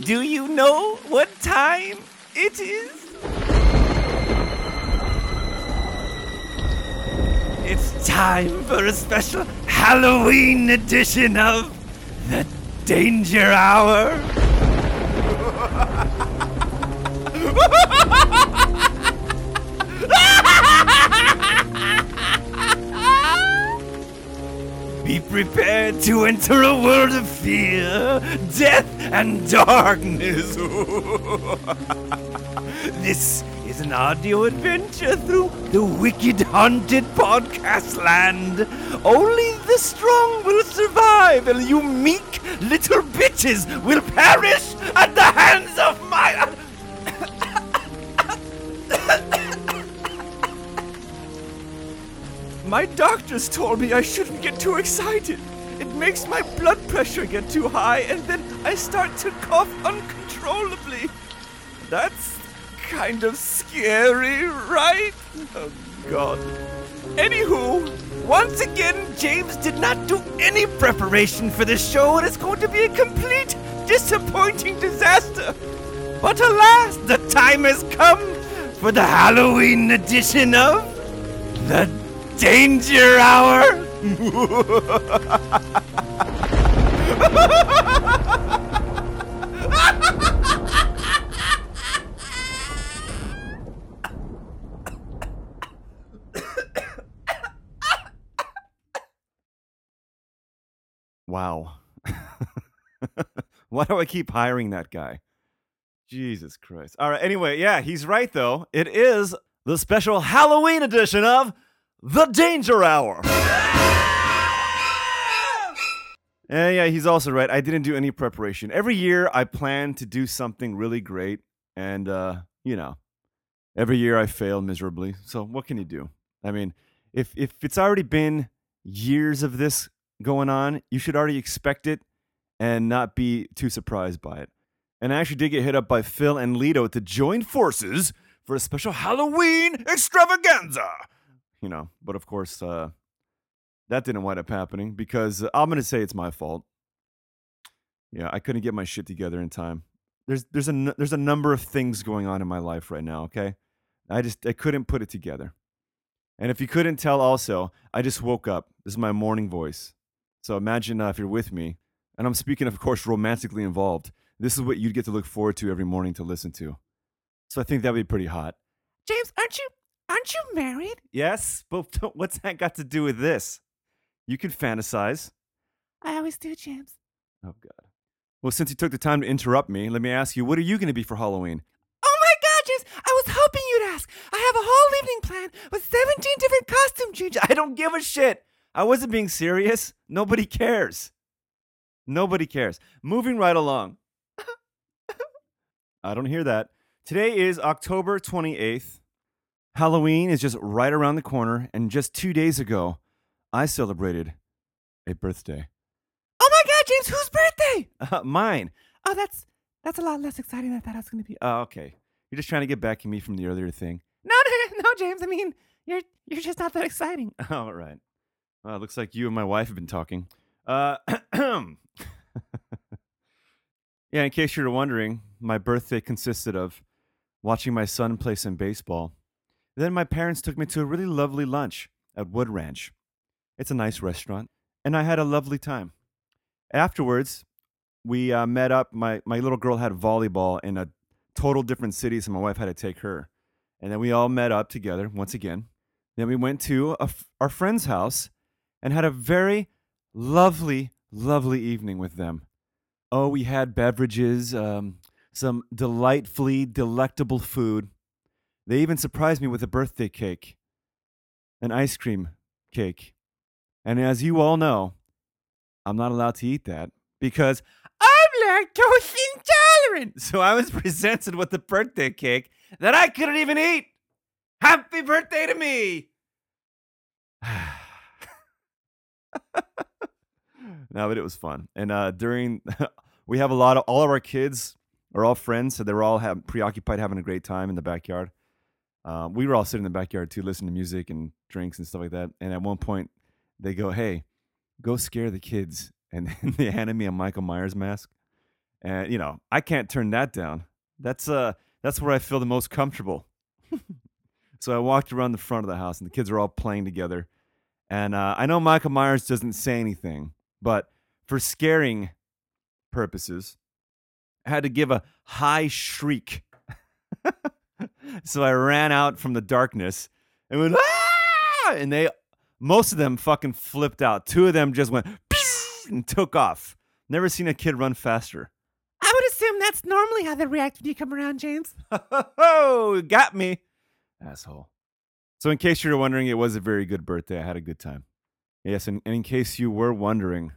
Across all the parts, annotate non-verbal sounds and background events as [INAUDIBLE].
Do you know what time it is? It's time for a special Halloween edition of The Danger Hour. Be prepared to enter a world of fear, death, and darkness. [LAUGHS] this is an audio adventure through the wicked haunted podcast land. Only the strong will survive, and you meek little bitches will perish at the hands of my. [LAUGHS] My doctors told me I shouldn't get too excited. Makes my blood pressure get too high, and then I start to cough uncontrollably. That's kind of scary, right? Oh, God. Anywho, once again, James did not do any preparation for this show, and it's going to be a complete disappointing disaster. But alas, the time has come for the Halloween edition of The Danger Hour. [LAUGHS] Wow. [LAUGHS] Why do I keep hiring that guy? Jesus Christ. All right. Anyway, yeah, he's right, though. It is the special Halloween edition of The Danger Hour. Yeah, yeah, he's also right. I didn't do any preparation. Every year I plan to do something really great, and, uh, you know, every year I fail miserably. So what can you do? I mean, if, if it's already been years of this going on, you should already expect it and not be too surprised by it. And I actually did get hit up by Phil and Lito to join forces for a special Halloween extravaganza. You know, but of course, uh, that didn't wind up happening because uh, I'm going to say it's my fault. Yeah, I couldn't get my shit together in time. There's there's a there's a number of things going on in my life right now, okay? I just I couldn't put it together. And if you couldn't tell also, I just woke up. This is my morning voice. So imagine uh, if you're with me, and I'm speaking, of course, romantically involved. This is what you'd get to look forward to every morning to listen to. So I think that'd be pretty hot. James, aren't you aren't you married? Yes, but [LAUGHS] what's that got to do with this? You can fantasize. I always do, James. Oh God. Well, since you took the time to interrupt me, let me ask you, what are you going to be for Halloween? Oh my God, James! I was hoping you'd ask. I have a whole evening planned with 17 different costume changes. I don't give a shit. I wasn't being serious. Nobody cares. Nobody cares. Moving right along. [LAUGHS] I don't hear that. Today is October 28th. Halloween is just right around the corner, and just two days ago, I celebrated a birthday. Oh my God, James! Whose birthday? Uh, mine. Oh, that's that's a lot less exciting than I thought it was going to be. Oh, okay. You're just trying to get back at me from the earlier thing. No, no, no, James. I mean, you're you're just not that exciting. [LAUGHS] All right. Well, it looks like you and my wife have been talking. Uh, [CLEARS THROAT] yeah, in case you're wondering, my birthday consisted of watching my son play some baseball. Then my parents took me to a really lovely lunch at Wood Ranch. It's a nice restaurant, and I had a lovely time. Afterwards, we uh, met up. My, my little girl had volleyball in a total different city, so my wife had to take her. And then we all met up together once again. Then we went to our friend's house and had a very lovely, lovely evening with them. Oh, we had beverages, um, some delightfully delectable food. They even surprised me with a birthday cake, an ice cream cake. And as you all know, I'm not allowed to eat that because I'm lactose intolerant. So I was [LAUGHS] presented with a birthday cake that I couldn't even eat. Happy birthday to me. [SIGHS] no, but it was fun. And uh, during, [LAUGHS] we have a lot of, all of our kids are all friends. So they're all have, preoccupied having a great time in the backyard. Uh, we were all sitting in the backyard too, listening to music and drinks and stuff like that. And at one point, they go, Hey, go scare the kids. And then [LAUGHS] they handed me a Michael Myers mask. and you know I can't turn that down. That's uh that's where I feel the most comfortable. [LAUGHS] so I walked around the front of the house, and the kids are all playing together. And uh, I know Michael Myers doesn't say anything, but for scaring purposes, I had to give a high shriek. [LAUGHS] so I ran out from the darkness and went, ah! And they, most of them fucking flipped out. Two of them just went and took off. Never seen a kid run faster. I would assume that's normally how they react when you come around, James. [LAUGHS] Oh, got me, asshole. So, in case you were wondering, it was a very good birthday. I had a good time. Yes, and, and in case you were wondering,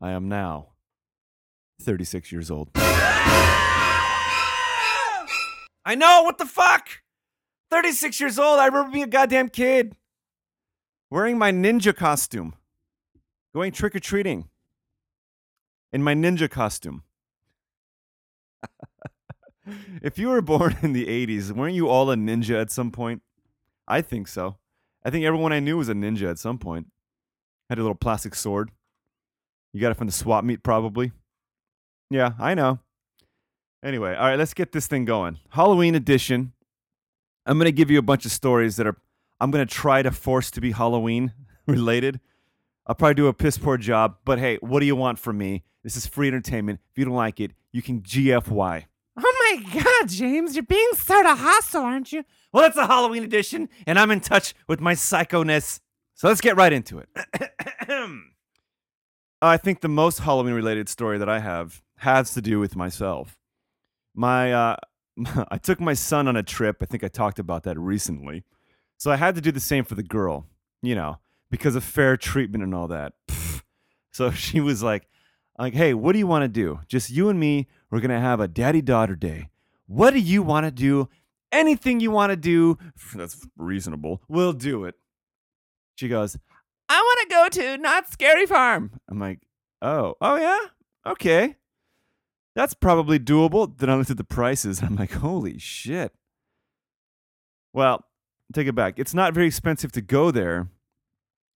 I am now 36 years old. [LAUGHS] I know, what the fuck? 36 years old. I remember being a goddamn kid. Wearing my ninja costume. Going trick or treating. In my ninja costume. [LAUGHS] if you were born in the 80s, weren't you all a ninja at some point? I think so. I think everyone I knew was a ninja at some point. Had a little plastic sword. You got it from the swap meet, probably. Yeah, I know. Anyway, all right, let's get this thing going. Halloween edition. I'm going to give you a bunch of stories that are, I'm going to try to force to be Halloween [LAUGHS] related. I'll probably do a piss poor job, but hey, what do you want from me? This is free entertainment. If you don't like it, you can GFY. Oh my god, James, you're being sort of hostile, aren't you? Well, it's a Halloween edition, and I'm in touch with my psychoness. So let's get right into it. [CLEARS THROAT] I think the most Halloween related story that I have has to do with myself. My uh, [LAUGHS] I took my son on a trip. I think I talked about that recently. So I had to do the same for the girl, you know, because of fair treatment and all that. [LAUGHS] So she was like, like, hey, what do you want to do? Just you and me, we're gonna have a daddy daughter day. What do you want to do? Anything you want to do, [LAUGHS] that's reasonable. We'll do it. She goes, I want to go to Knott's Scary Farm. I'm like, oh, oh yeah, okay, that's probably doable. Then I looked at the prices. and I'm like, holy shit. Well, take it back. It's not very expensive to go there,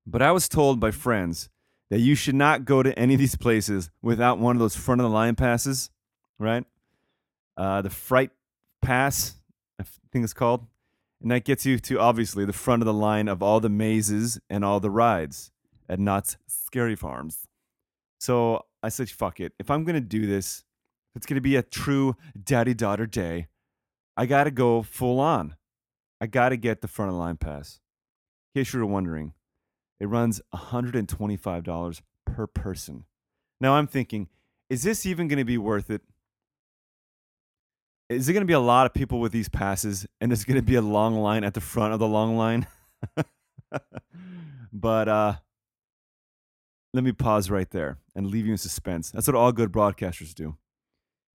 but I was told by friends that you should not go to any of these places without one of those front of the line passes, right? Uh, the Fright Pass, I think it's called. And that gets you to obviously the front of the line of all the mazes and all the rides at Knott's Scary Farms. So I said, fuck it. If I'm going to do this, it's going to be a true daddy daughter day, I got to go full on. I got to get the front of the line pass. In case you were wondering, it runs $125 per person. Now I'm thinking, is this even going to be worth it? Is it going to be a lot of people with these passes and there's going to be a long line at the front of the long line? [LAUGHS] but uh let me pause right there and leave you in suspense. That's what all good broadcasters do.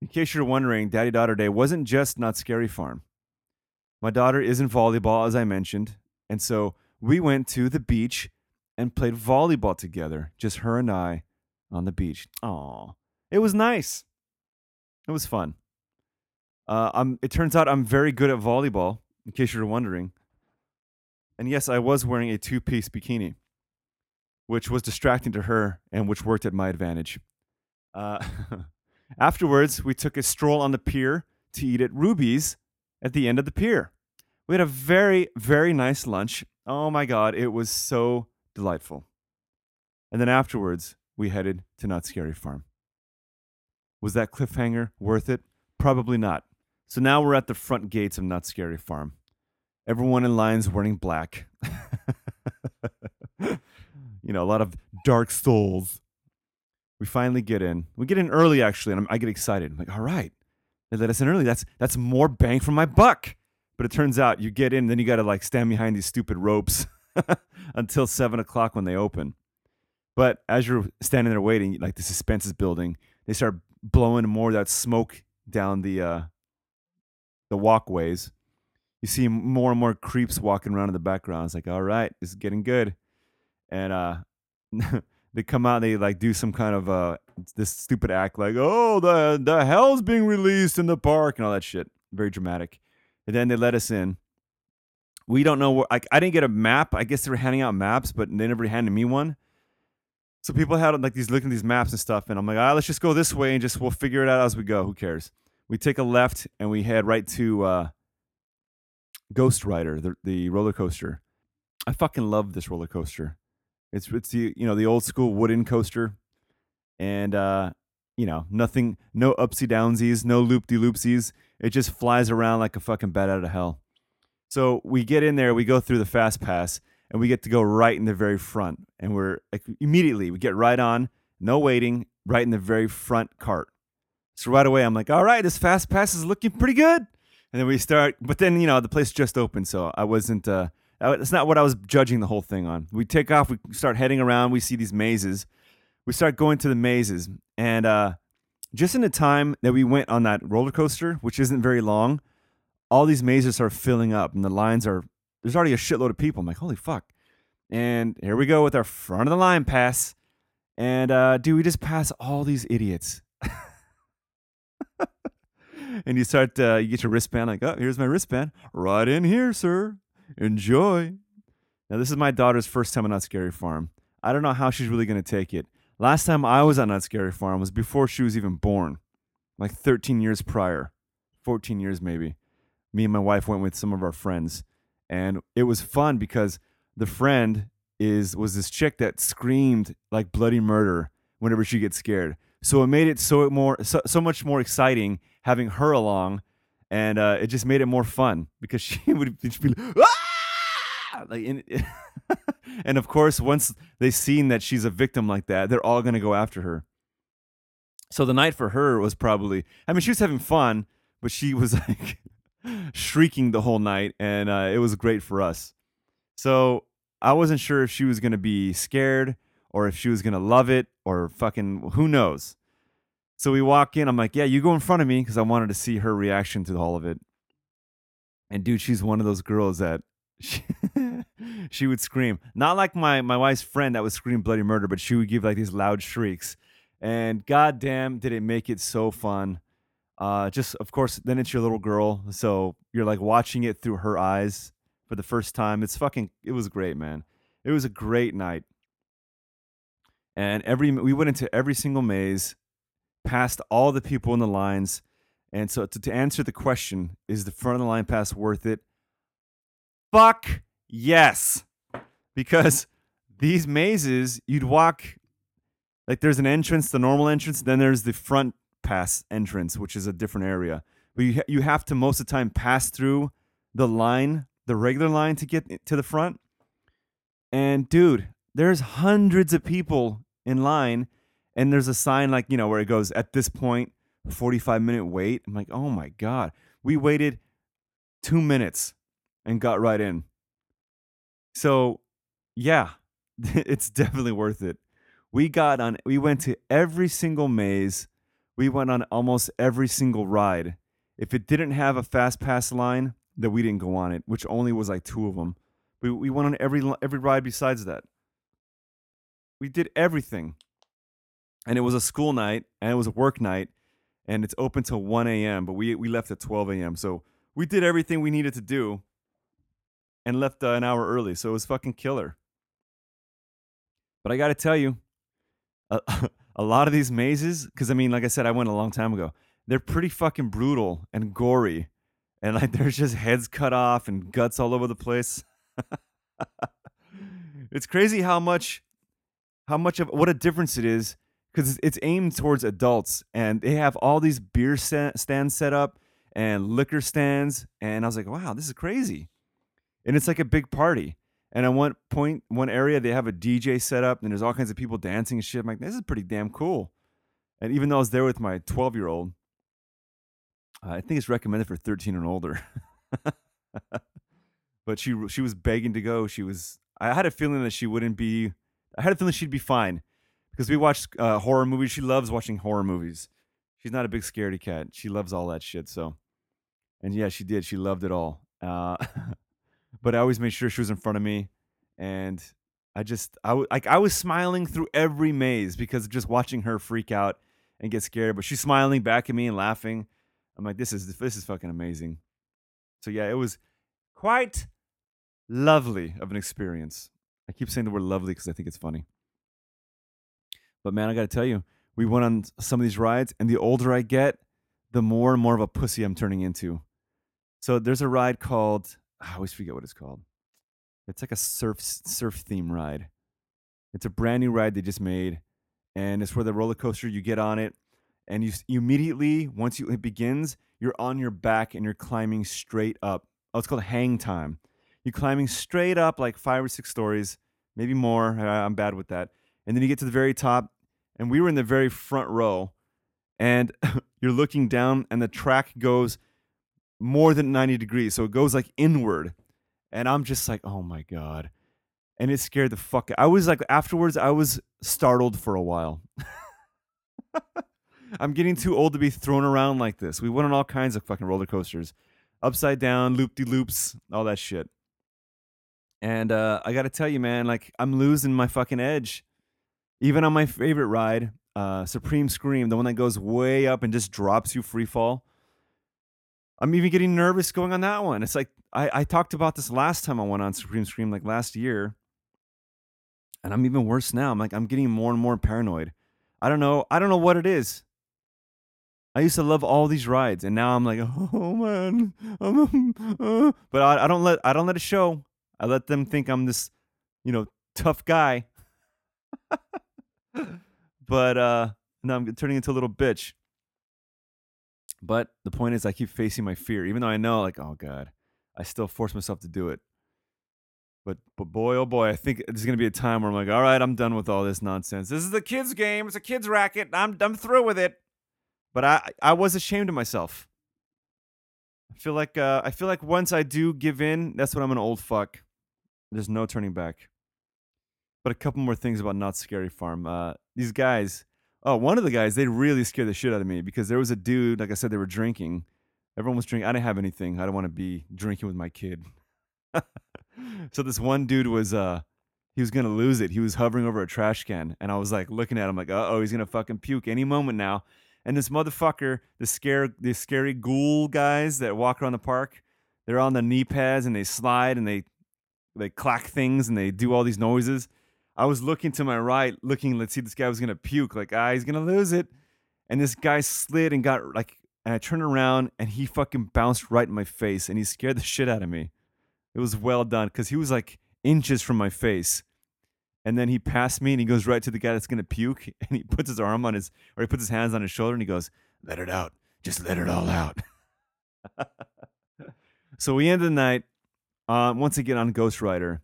In case you're wondering, Daddy Daughter Day wasn't just Knott's Scary Farm. My daughter is in volleyball, as I mentioned, and so we went to the beach and played volleyball together, just her and I on the beach. Aw, it was nice. It was fun. Uh, I'm, it turns out I'm very good at volleyball, in case you're wondering. And yes, I was wearing a two piece bikini, which was distracting to her and which worked at my advantage. Uh, [LAUGHS] afterwards, we took a stroll on the pier to eat at Ruby's at the end of the pier. We had a very, very nice lunch. Oh my God, it was so delightful. And then afterwards, we headed to Knott's Scary Farm. Was that cliffhanger worth it? Probably not. So now we're at the front gates of Knott's Scary Farm. Everyone in line's wearing black. [LAUGHS] you know, a lot of dark souls. We finally get in. We get in early, actually, and I'm, I get excited. I'm like, all right, they let us in early. That's that's more bang for my buck. But it turns out you get in, then you got to like stand behind these stupid ropes [LAUGHS] until seven o'clock when they open. But as you're standing there waiting, like the suspense is building, they start blowing more of that smoke down the uh, the walkways. You see more and more creeps walking around in the background. It's like, all right, this is getting good. And uh, [LAUGHS] they come out they like do some kind of uh this stupid act like, oh, the the hell's being released in the park and all that shit. Very dramatic. And then they let us in. We don't know where. I, I didn't get a map. I guess they were handing out maps, but they never handed me one. So people had like these looking at these maps and stuff, and I'm like, ah, let's just go this way and just we'll figure it out as we go. Who cares? We take a left and we head right to uh, Ghost Rider, the the roller coaster. I fucking love this roller coaster. It's it's the you know the old school wooden coaster, and uh, you know nothing, no upsy downsies, no loop de loopsies. It just flies around like a fucking bat out of hell. So we get in there, we go through the fast pass, and we get to go right in the very front. And we're like, immediately we get right on, no waiting, right in the very front cart. So right away, I'm like, all right, this fast pass is looking pretty good. And then we start, but then you know the place just opened, so I wasn't. Uh, that's not what I was judging the whole thing on. We take off, we start heading around, we see these mazes. We start going to the mazes, and uh, just in the time that we went on that roller coaster, which isn't very long, all these mazes are filling up, and the lines are. There's already a shitload of people. I'm like, holy fuck! And here we go with our front of the line pass, and uh, dude, we just pass all these idiots. [LAUGHS] and you start, uh, you get your wristband, like, oh, here's my wristband. Right in here, sir. Enjoy. Now, this is my daughter's first time on Scary Farm. I don't know how she's really to take it. Last time I was on Knott's Scary Farm was before she was even born, like 13 years prior, 14 years maybe. Me and my wife went with some of our friends, and it was fun because the friend is was this chick that screamed like bloody murder whenever she gets scared. So it made it so more so, so much more exciting having her along, and uh, it just made it more fun because [LAUGHS] she would be like, ah! Like in, [LAUGHS] and of course once they seen that she's a victim like that, they're all gonna go after her. So the night for her was probably I mean she was having fun, but she was [LAUGHS] like shrieking the whole night, and uh, it was great for us. So I wasn't sure if she was gonna be scared or if she was gonna love it or fucking who knows. So we walk in. I'm like, yeah, you go in front of me because I wanted to see her reaction to all of it. And dude, she's one of those girls that she, [LAUGHS] she would scream, not like my my wife's friend that would scream bloody murder, but she would give like these loud shrieks. And goddamn, did it make it so fun. Uh, just of course, then it's your little girl, so you're like watching it through her eyes for the first time. It's fucking. It was great, man. It was a great night and every we went into every single maze, past all the people in the lines, and so to, to answer the question, is the front of the line pass worth it? Fuck yes, because these mazes you'd walk like there's an entrance, the normal entrance, then there's the front pass entrance, which is a different area. But you you have to most of the time pass through the line, the regular line to get to the front. And dude, there's hundreds of people in line and there's a sign like you know where it goes at this point 45 minute wait i'm like oh my god we waited two minutes and got right in so yeah [LAUGHS] it's definitely worth it we got on we went to every single maze we went on almost every single ride if it didn't have a fast pass line that we didn't go on it which only was like two of them we, we went on every every ride besides that we did everything. And it was a school night and it was a work night and it's open till 1 a.m. But we, we left at 12 a.m. So we did everything we needed to do and left uh, an hour early. So it was fucking killer. But I got to tell you, a, [LAUGHS] a lot of these mazes, because I mean, like I said, I went a long time ago, they're pretty fucking brutal and gory. And like [LAUGHS] there's just heads cut off and guts all over the place. [LAUGHS] it's crazy how much how much of what a difference it is because it's aimed towards adults and they have all these beer stands set up and liquor stands and i was like wow this is crazy and it's like a big party and at one point one area they have a dj set up and there's all kinds of people dancing and shit i'm like this is pretty damn cool and even though i was there with my 12 year old i think it's recommended for 13 and older [LAUGHS] but she she was begging to go she was i had a feeling that she wouldn't be I had a feeling she'd be fine because we watched uh, horror movies. She loves watching horror movies. She's not a big scaredy cat. She loves all that shit. So, and yeah, she did. She loved it all. Uh, [LAUGHS] but I always made sure she was in front of me, and I just I like I was smiling through every maze because just watching her freak out and get scared. But she's smiling back at me and laughing. I'm like, this is this is fucking amazing. So yeah, it was quite lovely of an experience. I keep saying the word lovely because I think it's funny. But man, I got to tell you, we went on some of these rides, and the older I get, the more and more of a pussy I'm turning into. So there's a ride called I always forget what it's called. It's like a surf surf theme ride. It's a brand new ride they just made, and it's where the roller coaster you get on it, and you, you immediately once you it begins, you're on your back and you're climbing straight up. Oh, it's called hang time. You're climbing straight up like five or six stories, maybe more. I'm bad with that. And then you get to the very top, and we were in the very front row, and [LAUGHS] you're looking down, and the track goes more than 90 degrees, so it goes like inward, and I'm just like, oh my god, and it scared the fuck. I was like, afterwards, I was startled for a while. [LAUGHS] I'm getting too old to be thrown around like this. We went on all kinds of fucking roller coasters, upside down, loop de loops, all that shit. And uh, I got to tell you, man, like I'm losing my fucking edge. Even on my favorite ride, uh, Supreme Scream, the one that goes way up and just drops you free fall. I'm even getting nervous going on that one. It's like I, I talked about this last time I went on Supreme Scream, like last year. And I'm even worse now. I'm like, I'm getting more and more paranoid. I don't know. I don't know what it is. I used to love all these rides, and now I'm like, [LAUGHS] oh man, I'm, [LAUGHS] uh," but I, I don't let I don't let it show. I let them think I'm this, you know, tough guy. [LAUGHS] but uh, no, I'm turning into a little bitch. But the point is, I keep facing my fear, even though I know, like, oh god, I still force myself to do it. But but boy, oh boy, I think there's gonna be a time where I'm like, all right, I'm done with all this nonsense. This is the kids' game. It's a kids' racket. I'm I'm through with it. But I I was ashamed of myself. I feel like uh, I feel like once I do give in, that's when I'm an old fuck. There's no turning back. But a couple more things about Knott's Scary Farm. Uh, these guys, oh, one of the guys, they really scared the shit out of me because there was a dude, like I said, they were drinking. Everyone was drinking. I didn't have anything. I don't want to be drinking with my kid. [LAUGHS] so this one dude was uh he was gonna lose it. He was hovering over a trash can, and I was like looking at him like, uh oh, he's gonna fucking puke any moment now. And this motherfucker, the scare, the scary ghoul guys that walk around the park, they're on the knee pads and they slide and they they clack things and they do all these noises. I was looking to my right, looking, let's see, this guy was gonna puke, like ah, he's gonna lose it. And this guy slid and got like, and I turned around and he fucking bounced right in my face and he scared the shit out of me. It was well done because he was like inches from my face. And then he passed me and he goes right to the guy that's gonna puke [LAUGHS] and he puts his arm on his or he puts his hands on his shoulder and he goes, Let it out. Just let it all out. [LAUGHS] so we end the night uh, once again on Ghost Rider.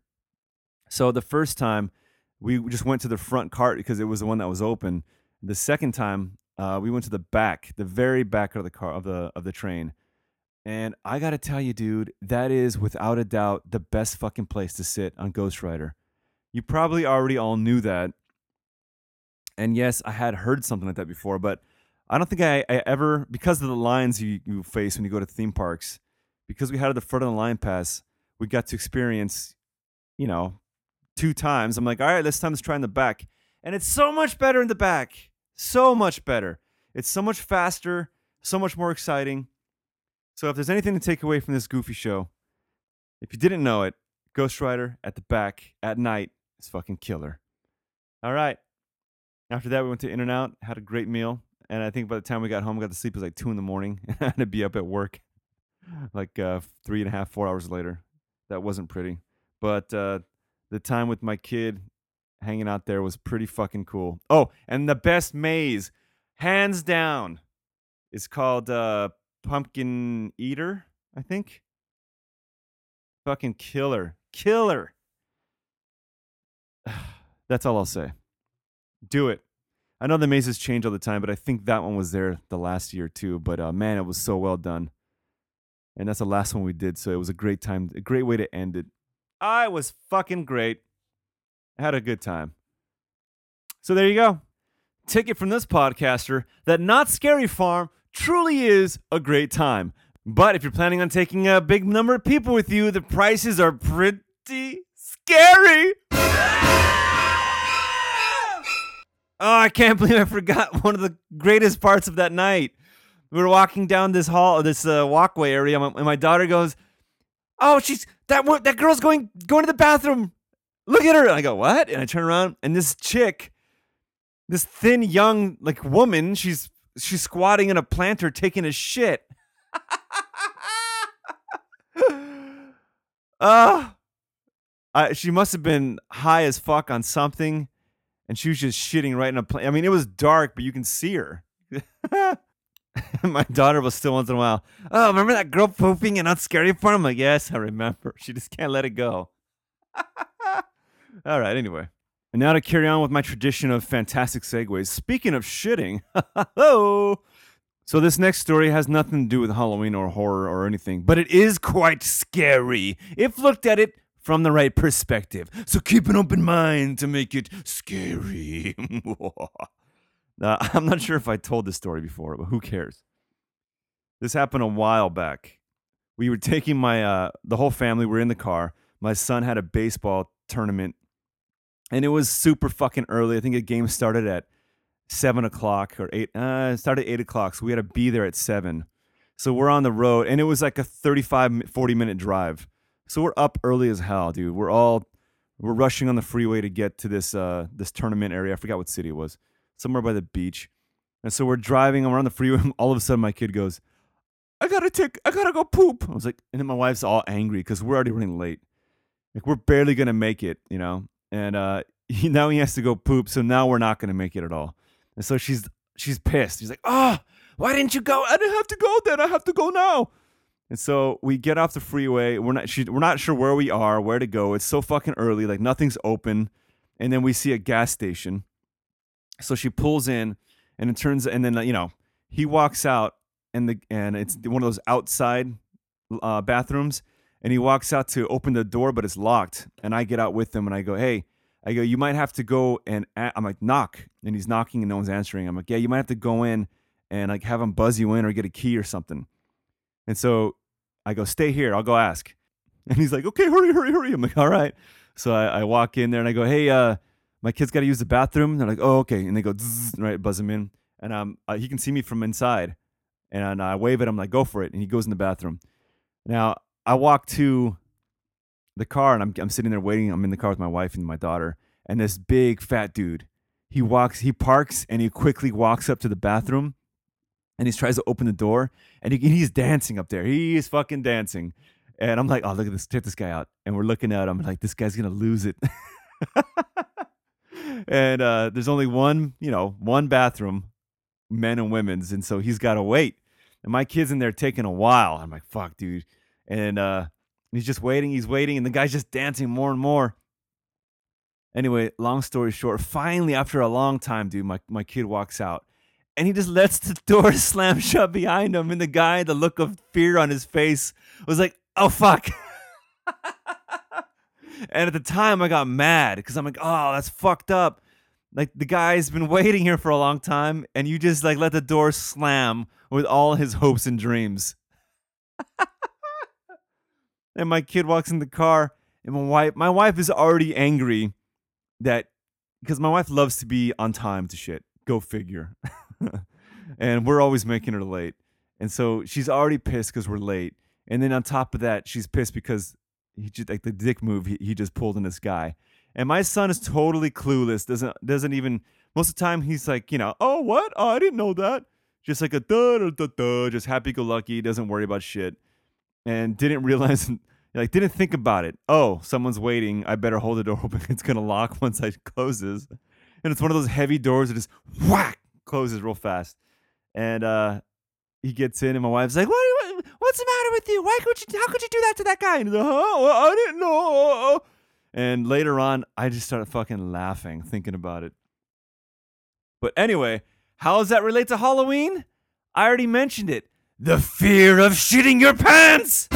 So the first time we just went to the front cart because it was the one that was open. The second time uh, we went to the back, the very back of the car of the of the train. And I gotta tell you, dude, that is without a doubt the best fucking place to sit on Ghost Rider. You probably already all knew that. And yes, I had heard something like that before, but I don't think I, I ever, because of the lines you, you face when you go to theme parks, because we had the front of the line pass, we got to experience, you know, two times. I'm like, all right, this time let's try in the back. And it's so much better in the back. So much better. It's so much faster, so much more exciting. So if there's anything to take away from this goofy show, if you didn't know it, Ghost Rider at the back at night is fucking killer. All right. After that, we went to In and Out, had a great meal, and I think by the time we got home, we got to sleep. It was like two in the morning, [LAUGHS] and I had to be up at work [LAUGHS] like uh, three and a half, four hours later. That wasn't pretty, but uh, the time with my kid hanging out there was pretty fucking cool. Oh, and the best maze, hands down, is called uh, Pumpkin Eater. I think. Fucking killer, killer. [SIGHS] That's all I'll say. Do it. I know the mazes change all the time, but I think that one was there the last year too. But uh, man, it was so well done. And that's the last one we did, so it was a great time, a great way to end it. I was fucking great. I had a good time. So there you go. Ticket from this podcaster that Knott's Scary Farm truly is a great time. But if you're planning on taking a big number of people with you, the prices are pretty scary. Oh, I can't [LAUGHS] believe I forgot one of the greatest parts of that night. We were walking down this hall, this uh, walkway area, and my daughter goes, "Oh, she's that that girl's going going to the bathroom. Look at her." And I go, "What?" And I turn around, and this chick this thin young like woman. She's she's squatting in a planter taking a shit. uh [LAUGHS] I, she must have been high as fuck on something, and she was just shitting right in a plant. I mean, it was dark, but you can see her. [LAUGHS] [LAUGHS] My daughter will still once in a while. Oh, remember that girl pooping in Knott's Scary Farm? Like, yes, I remember. [LAUGHS] She just can't let it go. [LAUGHS] All right, anyway. And now to carry on with my tradition of fantastic segues. Speaking of shitting, oh, so this next story has nothing to do with Halloween or horror or anything, but it is quite scary if looked at it from the right perspective. So keep an open mind to make it scary. Now, [LAUGHS] I'm not sure if I told this story before, but who cares? This happened a while back. We were taking my uh, the whole family. were in the car. My son had a baseball tournament, and it was super fucking early. I think the game started at seven o'clock or eight. Uh, started at eight o'clock, so we had to be there at seven. So we're on the road, and it was like a 35, 40 minute drive. So we're up early as hell, dude. We're all we're rushing on the freeway to get to this uh this tournament area. I forgot what city it was. Somewhere by the beach. And so we're driving and we're on the freeway. And all of a sudden my kid goes, I gotta take I gotta go poop. I was like, and then my wife's all angry because we're already running late. Like we're barely gonna make it, you know? And uh [LAUGHS] he, now he has to go poop, so now we're not gonna make it at all. And so she's she's pissed. She's like, Oh, why didn't you go? I didn't have to go then. I have to go now. And so we get off the freeway. We're not she, we're not sure where we are, where to go. It's so fucking early, like nothing's open. And then we see a gas station. So she pulls in, and it turns and then you know he walks out, and the and it's one of those outside uh, bathrooms. And he walks out to open the door, but it's locked. And I get out with him, and I go, "Hey." I go, you might have to go and a-. I'm like, knock, and he's knocking, and no one's answering. I'm like, yeah, you might have to go in and like have him buzz you in or get a key or something. And so I go, stay here. I'll go ask. [LAUGHS] And he's like, okay, hurry, hurry, hurry. I'm like, all right. So I, I walk in there and I go, hey, uh, my kid's got to use the bathroom. They're like, oh, okay. And they go, right, buzz him in. And um, uh, he can see me from inside. And I wave at him, like, go for it. And he goes in the bathroom. Now I walk to the car and I'm, I'm sitting there waiting. I'm in the car with my wife and my daughter. And this big fat dude, he walks, he parks and he quickly walks up to the bathroom and he tries to open the door and he, he's dancing up there. He's fucking dancing. And I'm like, oh, look at this, check this guy out. And we're looking at him I'm like, this guy's going to lose it. [LAUGHS] and uh, there's only one, you know, one bathroom, men and women's. And so he's got to wait. And my kid's in there taking a while. I'm like, fuck, dude. And uh, he's just waiting. He's waiting. And the guy's just dancing more and more. Anyway, long story short, finally, after a long time, dude, my, my kid walks out and he just lets the [LAUGHS] door slam shut behind him. And the guy, the look of fear on his face, was like, "Oh fuck." [LAUGHS] and at the time, I got mad because I'm like, "Oh, that's fucked up." Like the guy's been [LAUGHS] waiting here for a long time, and you just like let the door slam with all his hopes and dreams. [LAUGHS] and my kid walks in the car, and my wife, my wife is already angry that because my wife loves to be on time to shit. Go figure. [LAUGHS] and we're always making her late. And so she's already pissed because we're late. And then on top of that, she's pissed because he just like the dick move he, he just pulled in this guy. And my son is totally clueless. Doesn't doesn't even most of the time he's like, you know, oh what? Oh, I didn't know that. Just like a da da da just happy go lucky, doesn't worry about shit. And didn't realize [LAUGHS] like didn't think about it. Oh, someone's waiting. I better hold the door [LAUGHS] open. It's gonna lock once I [LAUGHS] closes. And it's one of those heavy doors that just whack closes real fast, and uh, he gets in, and my wife's like, "What? what what's the matter with you? Why could you? How could you do that to that guy?" And he's like, "Huh? I didn't know." And later on, I just started fucking laughing thinking about it. But anyway, how does that relate to Halloween? I already mentioned it. The fear of shitting your pants. [LAUGHS]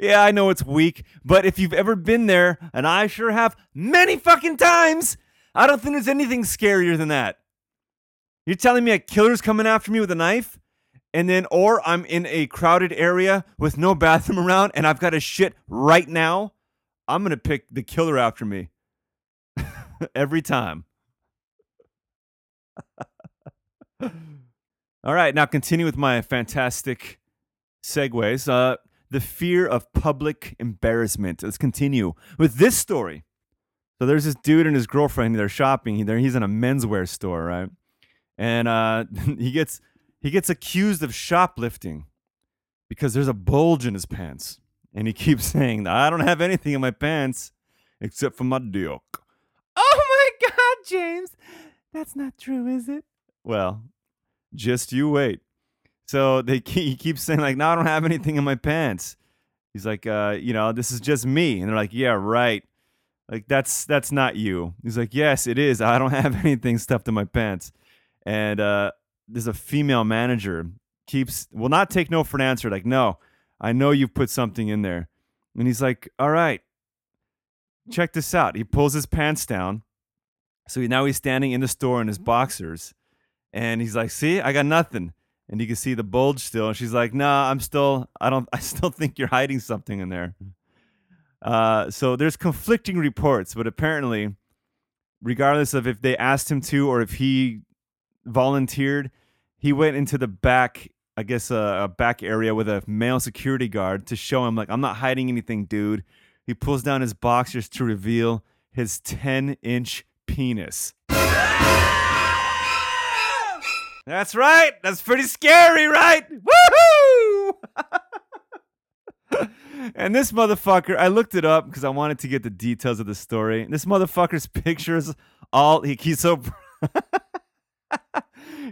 yeah, I know it's weak, but if you've ever been there, and I sure have many fucking times, I don't think there's anything scarier than that. You're telling me a killer's coming after me with a knife? And then, or I'm in a crowded area with no bathroom [LAUGHS] around and I've got a shit right now? I'm going to pick the killer after me. [LAUGHS] Every time. [LAUGHS] All right, now continue with my fantastic segues. Uh, the fear of public embarrassment. Let's continue with this story. So there's this dude and his girlfriend. They're shopping. He's in a menswear store, right? And uh, [LAUGHS] he gets he gets accused of shoplifting because there's a bulge in his pants, and he [LAUGHS] keeps saying, "I don't have anything in my pants except for my dick." Oh my God, James. That's not true, is it? Well, just you wait. So they keep, he keeps saying like, "No, I don't have anything in my pants." He's like, uh, "You know, this is just me," and they're like, "Yeah, right." Like that's that's not you. He's like, "Yes, it is. I don't [LAUGHS] have anything stuffed in my pants." And uh, there's a female manager keeps will not take no for an answer. Like, no, I know you've put something in there. And he's like, all right, check this out. He pulls his pants down. So he, now he's standing in the store in his boxers. And he's like, see, I got nothing. And you can see the bulge still. And she's like, nah, I'm still, I don't, [LAUGHS] I still think you're hiding something in there. Uh, so there's conflicting reports, but apparently, regardless of if they asked him to or if he volunteered, he went into the back, I guess, uh, a back area with a male security guard to show him, like, I'm not hiding anything, dude. He pulls down his boxers to reveal his 10 inch penis. That's right. That's pretty scary, right? Woohoo! [LAUGHS] and this motherfucker, I looked it up because I wanted to get the details of the story. This motherfucker's pictures, all he, he's so. [LAUGHS]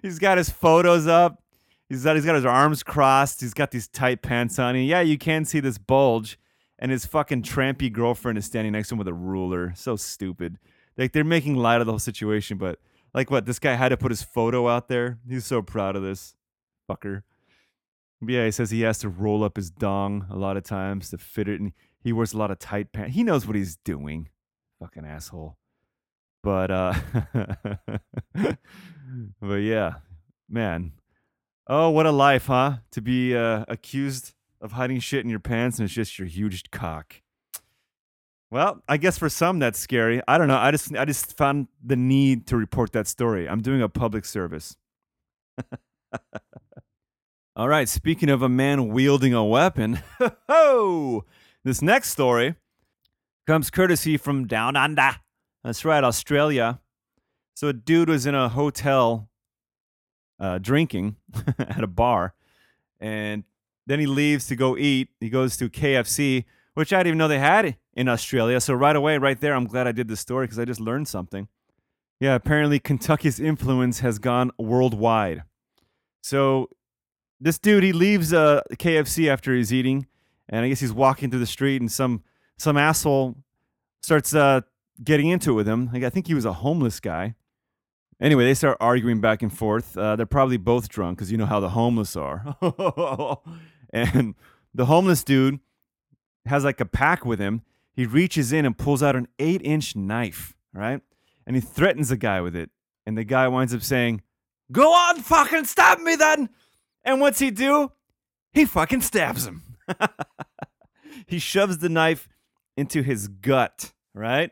he's got his photos up. He's got he's got his arms crossed. He's got these tight pants on. And yeah, you can see this bulge. And his fucking trampy girlfriend is standing next to him with a ruler. So stupid. Like they're making light of the whole situation, but like what? This guy had to put his photo out there. He's so proud of this fucker. But yeah, he says he has to roll up his dong a lot of times to fit it, and he wears a lot of tight pants. He knows what he's doing. Fucking asshole. But uh [LAUGHS] but yeah, man. Oh, what a life, huh? To be uh, accused of hiding shit in your pants and it's just your huge cock. Well, I guess for some that's scary. I don't know. I just I just found the need to report that story. I'm doing a public service. [LAUGHS] All right, speaking of a man wielding a weapon, [LAUGHS] ho! This next story comes courtesy from down under. That's right, Australia. So a dude was in a hotel uh, drinking [LAUGHS] at a bar, and then he leaves to go eat. He goes to KFC, which I didn't even know they had in Australia. So right away, right there, I'm glad I did the story because I just learned something. Yeah, apparently Kentucky's influence has gone worldwide. So this dude, he leaves uh, KFC after he's eating, and I guess he's walking through the street, and some some asshole starts uh, getting into it with him. Like I think he was a homeless guy. Anyway, they start arguing back and forth. Uh, they're probably both drunk because you know how the homeless are. [LAUGHS] and the homeless dude has like a pack with him. He reaches in and pulls out an eight inch knife, right? And he threatens the guy with it. And the guy winds up saying, Go on, fucking stab me then. And what's he do? He fucking stabs him. [LAUGHS] he shoves the knife into his gut, right?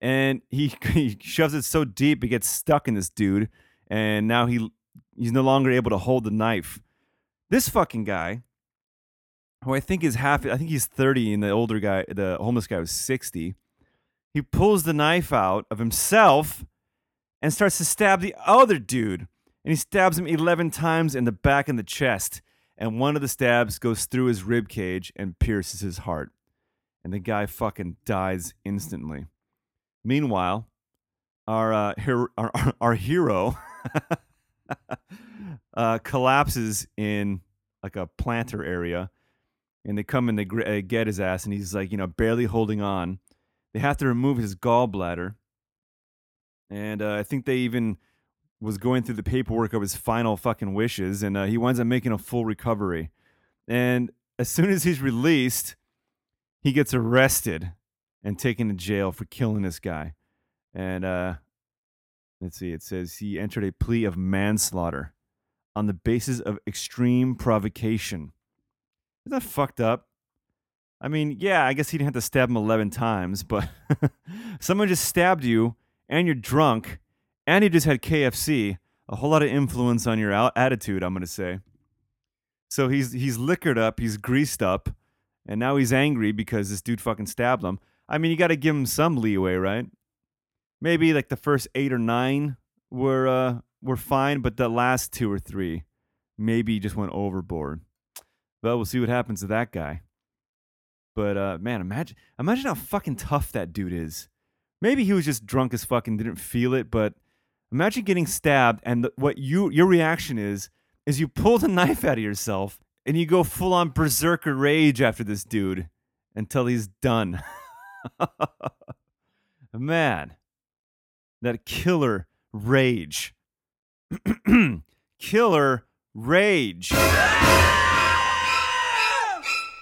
And he, [LAUGHS] he shoves it so deep it gets stuck in this dude. And now he he's no longer able to hold the knife. This fucking guy, who I think is half, I think he's 30 and the older guy, the homeless guy was 60. He pulls the knife out of himself and starts to stab the other dude. And he stabs him 11 times in the back and the chest. And one of the stabs goes through his rib cage and pierces his heart. And the guy fucking dies instantly. Meanwhile, our uh, her- [LAUGHS] our, our, hero [LAUGHS] uh, collapses in like a planter area, and they come and they gr- uh, get his ass, and he's like you know barely holding on. They have to remove his gallbladder, and uh, I think they even was going through the paperwork of his final fucking wishes, and uh, he winds up making a full recovery. And as soon as he's released, he gets arrested and taken to jail for killing this guy. And uh, let's see, it says he entered a plea of manslaughter on the basis of extreme provocation. Isn't that fucked up? I mean, yeah, I guess he didn't have to stab him 11 times, but [LAUGHS] someone just stabbed you and you're drunk and you just had KFC. A whole lot of influence on your attitude, I'm going to say. So he's he's liquored up, he's greased up, and now he's angry because this dude fucking stabbed him. I mean, you got to give him some leeway, right? Maybe like the first eight or nine were uh, were fine, but the last two or three maybe just went overboard. But we'll see what happens to that guy. But uh, man, imagine imagine how fucking tough that dude is. Maybe he was just drunk as fuck and didn't feel it, but imagine getting stabbed and the, what you your reaction is is you pull the [LAUGHS] knife out of yourself and you go full on berserker rage after this dude until he's done. [LAUGHS] [LAUGHS] man, that killer rage. [CLEARS THROAT] killer rage.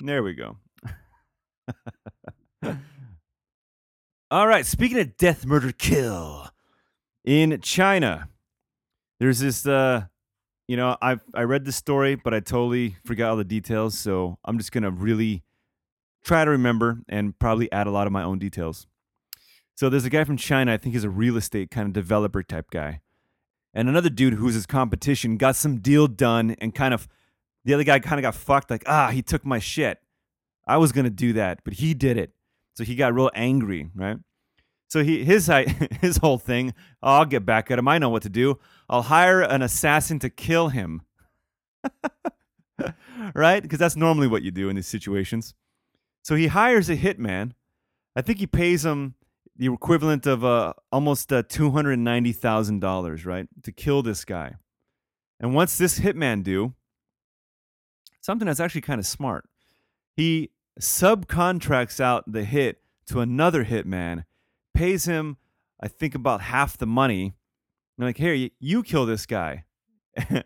There we go. [LAUGHS] All right, speaking of death, murder, kill. In China, there's this uh you know, I I read the story, but I totally forgot all the details, so I'm just to really try to remember and probably add a lot of my own details. So there's a guy from China, I think he's a real estate kind of developer type guy. And another dude who's his competition got some deal done and kind of the other guy kind of got fucked like, "Ah, he took my shit." I was going to do that, but he did it. So he got real angry, right? So he his [LAUGHS] his whole thing, oh, I'll get back at him. I know what to do. I'll hire an assassin to kill him. [LAUGHS] right? Because that's normally what you do in these situations. So he hires a hitman. I think he pays him the equivalent of uh, almost uh, $290,000, right? To kill this guy. And what's this hitman do? Something that's actually kind of smart. He subcontracts out the hit to another hitman, pays him, I think, about half the money. And like, here, you kill this guy, [LAUGHS]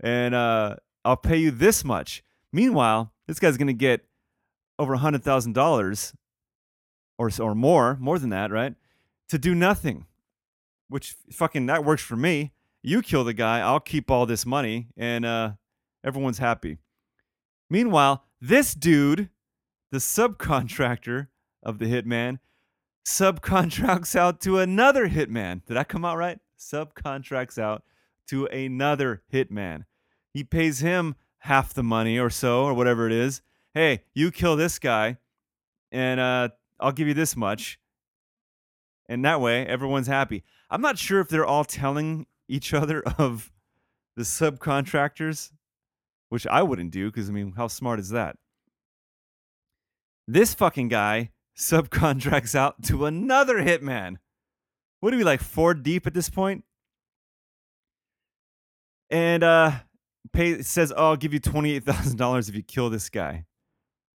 and uh, I'll pay you this much. Meanwhile, this guy's gonna get over a hundred thousand dollars, or or more, more than that, right? To do nothing, which fucking that works for me. You kill the guy, I'll keep all this money, and uh, everyone's happy. Meanwhile, this dude the subcontractor of the hitman subcontracts out to another hitman. Did that come out right? Subcontracts out to another hitman. He pays him half the money or so, or whatever it is. Hey, you kill this guy, and uh, I'll give you this much. And that way, everyone's happy. I'm not sure if they're all telling each [LAUGHS] other of the subcontractors, which I wouldn't do because, I mean, how smart is that? This fucking guy subcontracts out to another hitman. What are we like four deep at this point? And uh pay says, "Oh, I'll give you twenty eight thousand dollars if you kill this guy."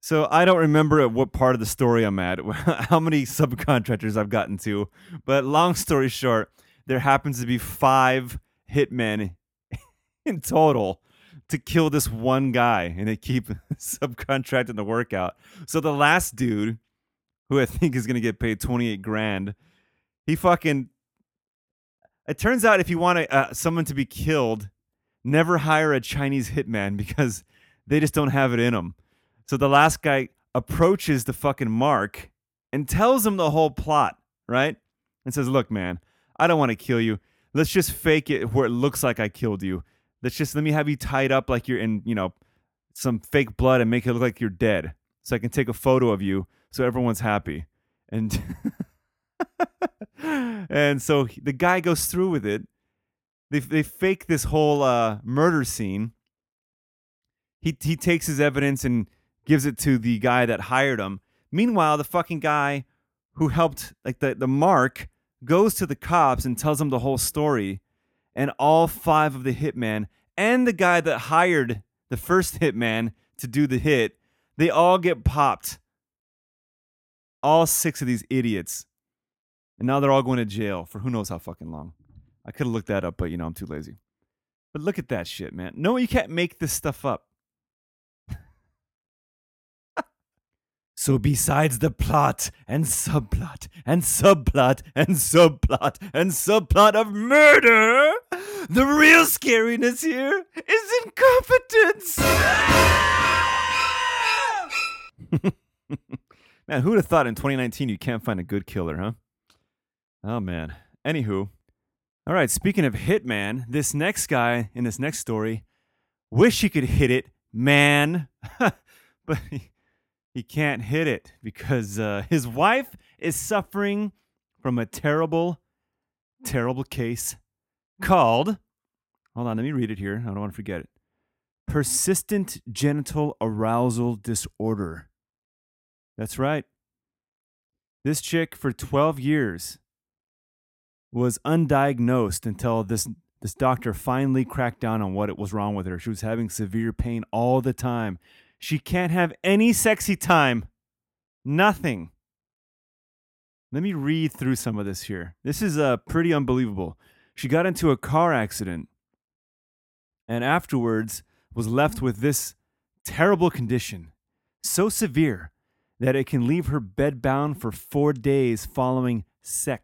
So I don't remember at what part of the story I'm at, [LAUGHS] how many subcontractors I've gotten to, but long story short, there happens to be five hitmen [LAUGHS] in total to kill this one guy and they keep [LAUGHS] subcontracting the workout. So the last dude, who I think is to get paid 28 grand, he fucking. It turns out if you want uh, someone to be killed, never hire a Chinese hitman because they just don't have it in them. So the last guy approaches the fucking mark and tells him the whole plot, right? And says, Look, man, I don't want to kill you. Let's just fake it where it looks like I killed you. Let's just let me have you tied up like you're in, you know, some fake blood and make it look like you're dead. So I can take a photo of you so everyone's happy. And [LAUGHS] and so the guy goes through with it. They they fake this whole uh, murder scene. He he takes his evidence and gives it to the guy that hired him. Meanwhile, the fucking guy who helped like the the mark goes to the cops and tells them the whole story and all five of the hitmen and the guy that hired the first [LAUGHS] hitman to do the hit, they all get popped. All six of these idiots. And now they're all going to jail for who knows how fucking long. I could have looked that up, but you know, I'm too lazy. But look at that shit, man. No, you can't make this stuff up. So, besides the plot and subplot and subplot and subplot and subplot of murder, the real scariness here is incompetence. [LAUGHS] man, who'd have thought in 2019 you can't find a good killer, huh? Oh, man. Anywho, all right, speaking of Hitman, this next guy in this next story, wish he could hit it, man. [LAUGHS] but he, he can't hit it because uh, his wife is suffering from a terrible, terrible case called. Hold on, let me read it here. I don't want to forget it. Persistent genital arousal disorder. That's right. This chick for 12 years was undiagnosed until this this doctor finally cracked down on what it was wrong with her. She was having severe pain all the time. She can't have any sexy time. Nothing. Let me read through some of this here. This is uh, pretty unbelievable. She got into a car accident and afterwards was left with this terrible condition, so severe that it can leave her bedbound for four days following sex.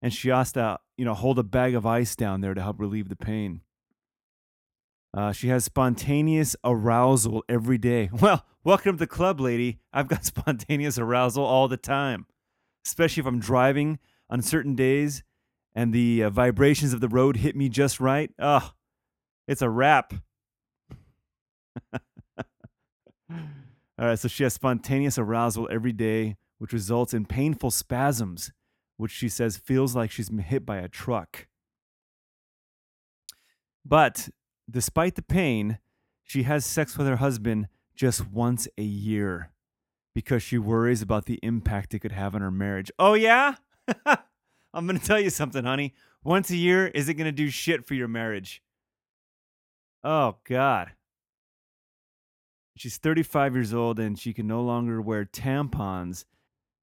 And she has to, you know, hold a bag of ice down there to help relieve the pain. Uh, she has spontaneous arousal every day. [LAUGHS] Well, welcome to the club, lady. I've got [LAUGHS] spontaneous arousal all the time, especially if I'm driving on certain days and the uh, vibrations of the road hit me just right. Oh, it's a wrap. [LAUGHS] All right, so she has spontaneous arousal every day, which results in painful spasms, which she says feels like she's been hit by a truck. But despite the pain, she has sex with her husband just once a year because she worries about the impact it could have on her marriage. Oh, yeah? [LAUGHS] I'm going to tell you something, honey. Once a year isn't going to do shit for your marriage. Oh, God. She's 35 years old and she can no longer wear tampons.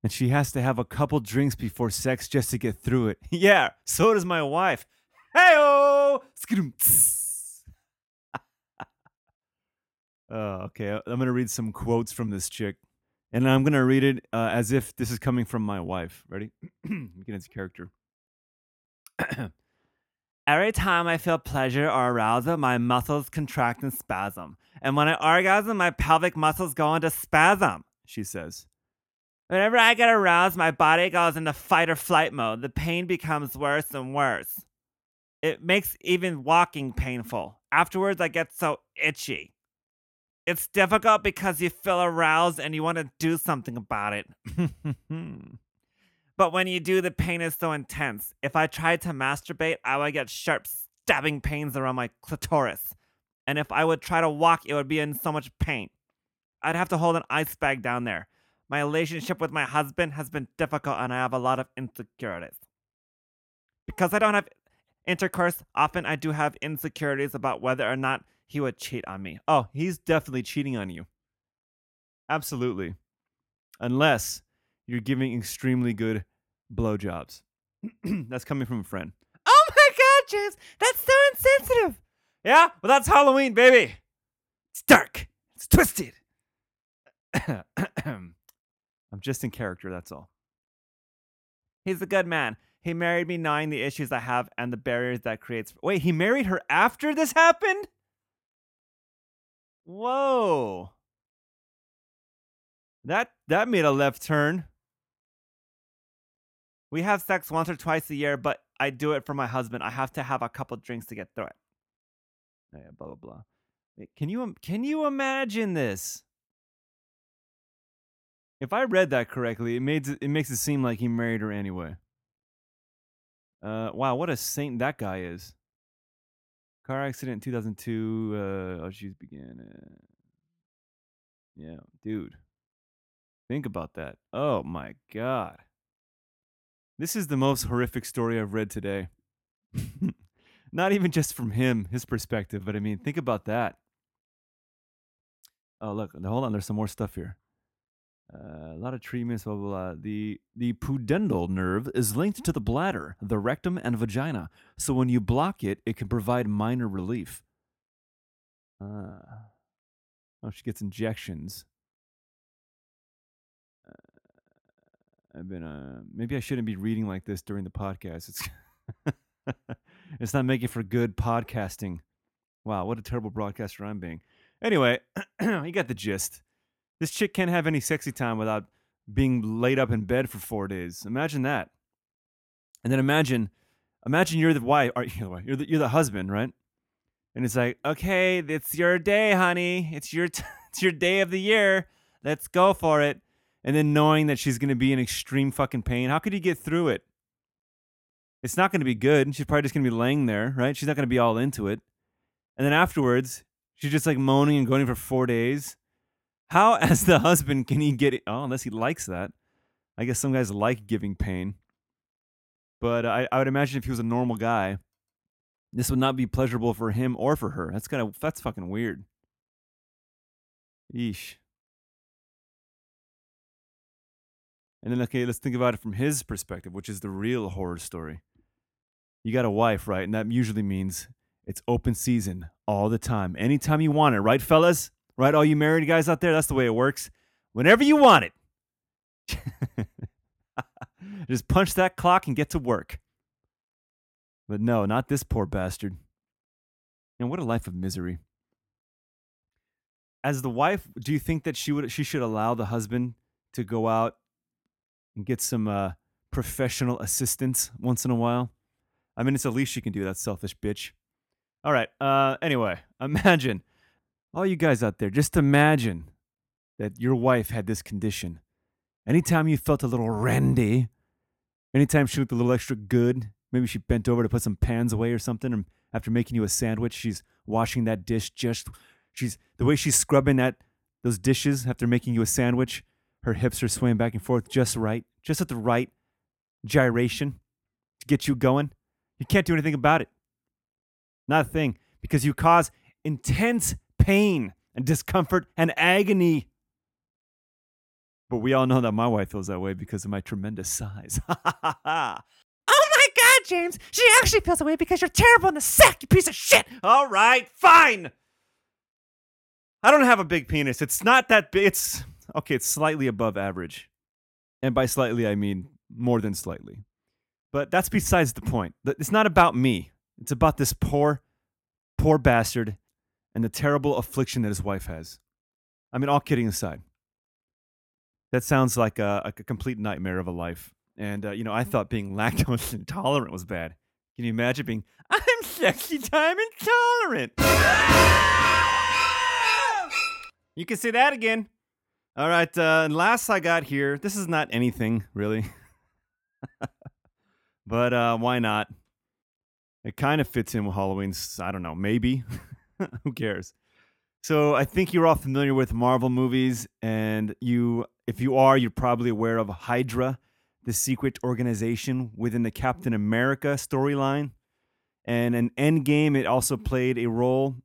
And she has to have a couple drinks before sex just to get through it. [LAUGHS] yeah, so does my wife. Hey, oh! Oh, okay. I'm going to read some quotes from this chick. And I'm going to read it uh, as if this is coming from my wife. Ready? [CLEARS THROAT] get into character. [CLEARS THROAT] Every time I feel pleasure or arousal, my muscles contract and spasm. And when I orgasm, my pelvic muscles go into spasm, she says. Whenever I get aroused, my body goes into fight or flight mode. The pain becomes worse and worse. It makes even walking painful. Afterwards, I get so itchy. It's difficult because you feel aroused and you want to do something about it. but when you do, the pain is so intense. If I tried to masturbate, I would get sharp, stabbing pains around my clitoris. And if I would try to walk, it would be in so much pain. I'd have to hold an ice bag down there. My relationship with my husband has been difficult and I have a lot of insecurities. Because I don't have intercourse, often I do have insecurities about whether or not he would cheat on me. Oh, he's definitely cheating on you. Absolutely. Unless you're giving extremely good blowjobs. [CLEARS THROAT] that's coming from a friend. Oh my God, James, that's so insensitive. Yeah, well, that's Halloween, baby. It's dark. It's twisted. [COUGHS] I'm just in character, that's all. He's a good man. He married me knowing the issues I have and the barriers that creates. Wait, he married her after this happened? Whoa. That that made a left turn. We have sex once or twice a year, but I do it for my husband. I have to have a couple drinks to get through it. Oh, yeah, blah blah blah. Can you can you imagine this? If I read that correctly, it made it makes it seem like he married her anyway. Uh, wow, what a saint that guy is. Car accident in 2002. Uh, oh, she's began. Yeah, dude. Think about that. Oh my god. This is the most horrific story I've read today. [LAUGHS] Not even just from him, his perspective, but I mean, think about that. Oh, look, hold on. There's some more stuff here. Uh, a lot of treatments, blah, blah, blah. The, the pudendal nerve is linked to the bladder, the rectum, and vagina. So when you block it, it can provide minor relief. Uh, oh, she gets injections. Uh, I've been, uh, maybe I shouldn't be reading like this during the podcast. It's, [LAUGHS] it's not making for good podcasting. Wow, what a terrible broadcaster I'm being. Anyway, [CLEARS THROAT] you got the gist. This chick can't have any sexy time without being laid up in bed for four days. Imagine that. And then imagine, imagine you're the wife, or [LAUGHS] you're the, you're the, you're the husband, right? And it's like, okay, it's your day, honey. It's your t- [LAUGHS] it's your day of the year. let's go for it. And then knowing that she's to be in extreme fucking pain, how could you get through it? It's not to be good. She's probably just to be laying there, right? She's not to be all into it. And then afterwards, she's just like moaning and going for four days. How, [LAUGHS] as the husband, can he get it? Oh, unless he likes that. I guess some guys like giving pain. But uh, I, I would imagine if he was a normal guy, this would not be pleasurable for him or for her. That's kind of that's fucking weird. Yeesh. And then okay, let's think about it from his perspective, which is the real horror story. You got a wife, right? And that usually means it's open season all the time. Anytime you want it, right, fellas? Right, all you married guys out there, that's the way it works. Whenever you want it. [LAUGHS] Just punch that clock and get to work. But no, not this poor bastard. And what a life of misery. As the wife, do you think that she would she should allow the husband to go out and get some uh, professional assistance once in a while? I mean, it's the least she can do. That selfish bitch. All right. Uh, anyway, [LAUGHS] imagine all you guys out there. Just imagine that your wife had this condition. Anytime you felt a little randy, anytime she looked a little extra good, maybe she bent over to put some pans away or something, and after making you a sandwich, she's washing that dish just. She's the way she's scrubbing that those dishes after making you a sandwich. Her hips are swaying back and forth just right, just at the right gyration to get you going. You can't do anything about it. Not a thing, because you cause intense pain and discomfort and agony. But we all know that my wife feels that way because of my tremendous size. [LAUGHS] Oh my god, James! She actually feels that way because you're terrible in the sack, you piece of shit! all right, fine. I don't have a big penis. It's not that big. It's okay, it's slightly above average. And by slightly, I mean more than slightly. But that's besides the point. It's not about me. It's about this poor, poor bastard and the terrible affliction that his wife has. I mean, all kidding aside, that sounds like a, like a complete nightmare of a life. And, uh, you know, I thought being [LAUGHS] lactose intolerant was bad. Can you imagine being, [LAUGHS] I'm sexy time intolerant? [LAUGHS] You can say that again. All right. Uh, and last I got here, this is not anything really, but uh, why not? It kind of fits in with Halloween's. I don't know. Maybe. [LAUGHS] Who cares? So I think you're all familiar with Marvel movies, and you, if you are, you're probably aware of Hydra, the secret organization within the Captain America storyline. And in Endgame, it also played a role.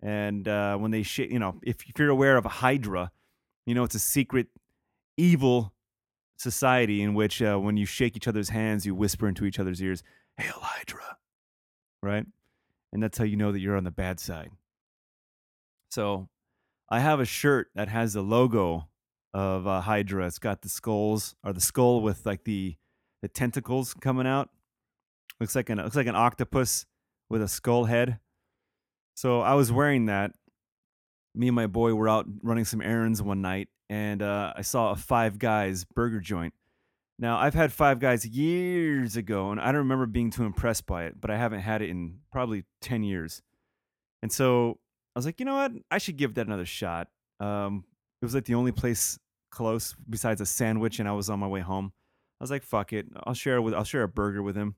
And uh, when they, sh- you know, if, if you're aware of Hydra, you know it's a secret, evil society in which uh, when you shake each other's hands, you whisper into each other's ears, "Hail Hydra," right? And that's how you know that you're on the bad side. So, I have a shirt that has the logo of uh, Hydra. It's got the skulls or the skull with like the the tentacles coming out. Looks like an looks like an octopus with a skull head. So I was wearing that. Me and my boy were out running some errands one night, and uh, I saw a Five Guys burger joint. Now I've had Five Guys years ago, and I don't remember being too impressed by it. But I haven't had it in probably ten years, and so I was like, you know what? I should give that another shot. Um, it was like the only place close besides a sandwich, and I was on my way home. I was like, fuck it, I'll share with I'll share a burger with him.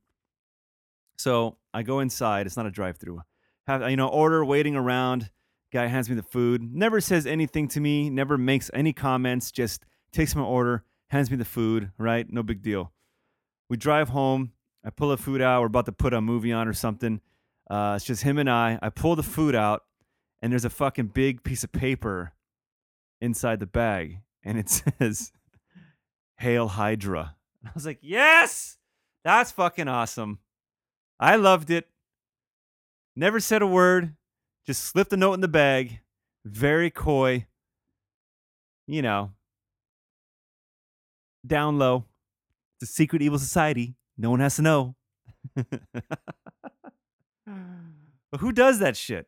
So I go inside. It's not a drive-through. Have you know order waiting around. Guy hands me the food. Never says anything to me. Never makes any comments. Just takes my order, hands me the food. Right, no big deal. We drive home. I pull the food out. We're about to put a movie on or something. Uh, it's just him and I. I pull the food out, and there's a fucking big piece of paper inside the bag, and it [LAUGHS] says "Hail Hydra." [LAUGHS] I was like, "Yes, that's fucking awesome." I loved it. Never said a word. Just slipped a note in the bag. Very coy. You know, down low. It's a secret evil society. No one has to know. [SIGHS] but who does that shit?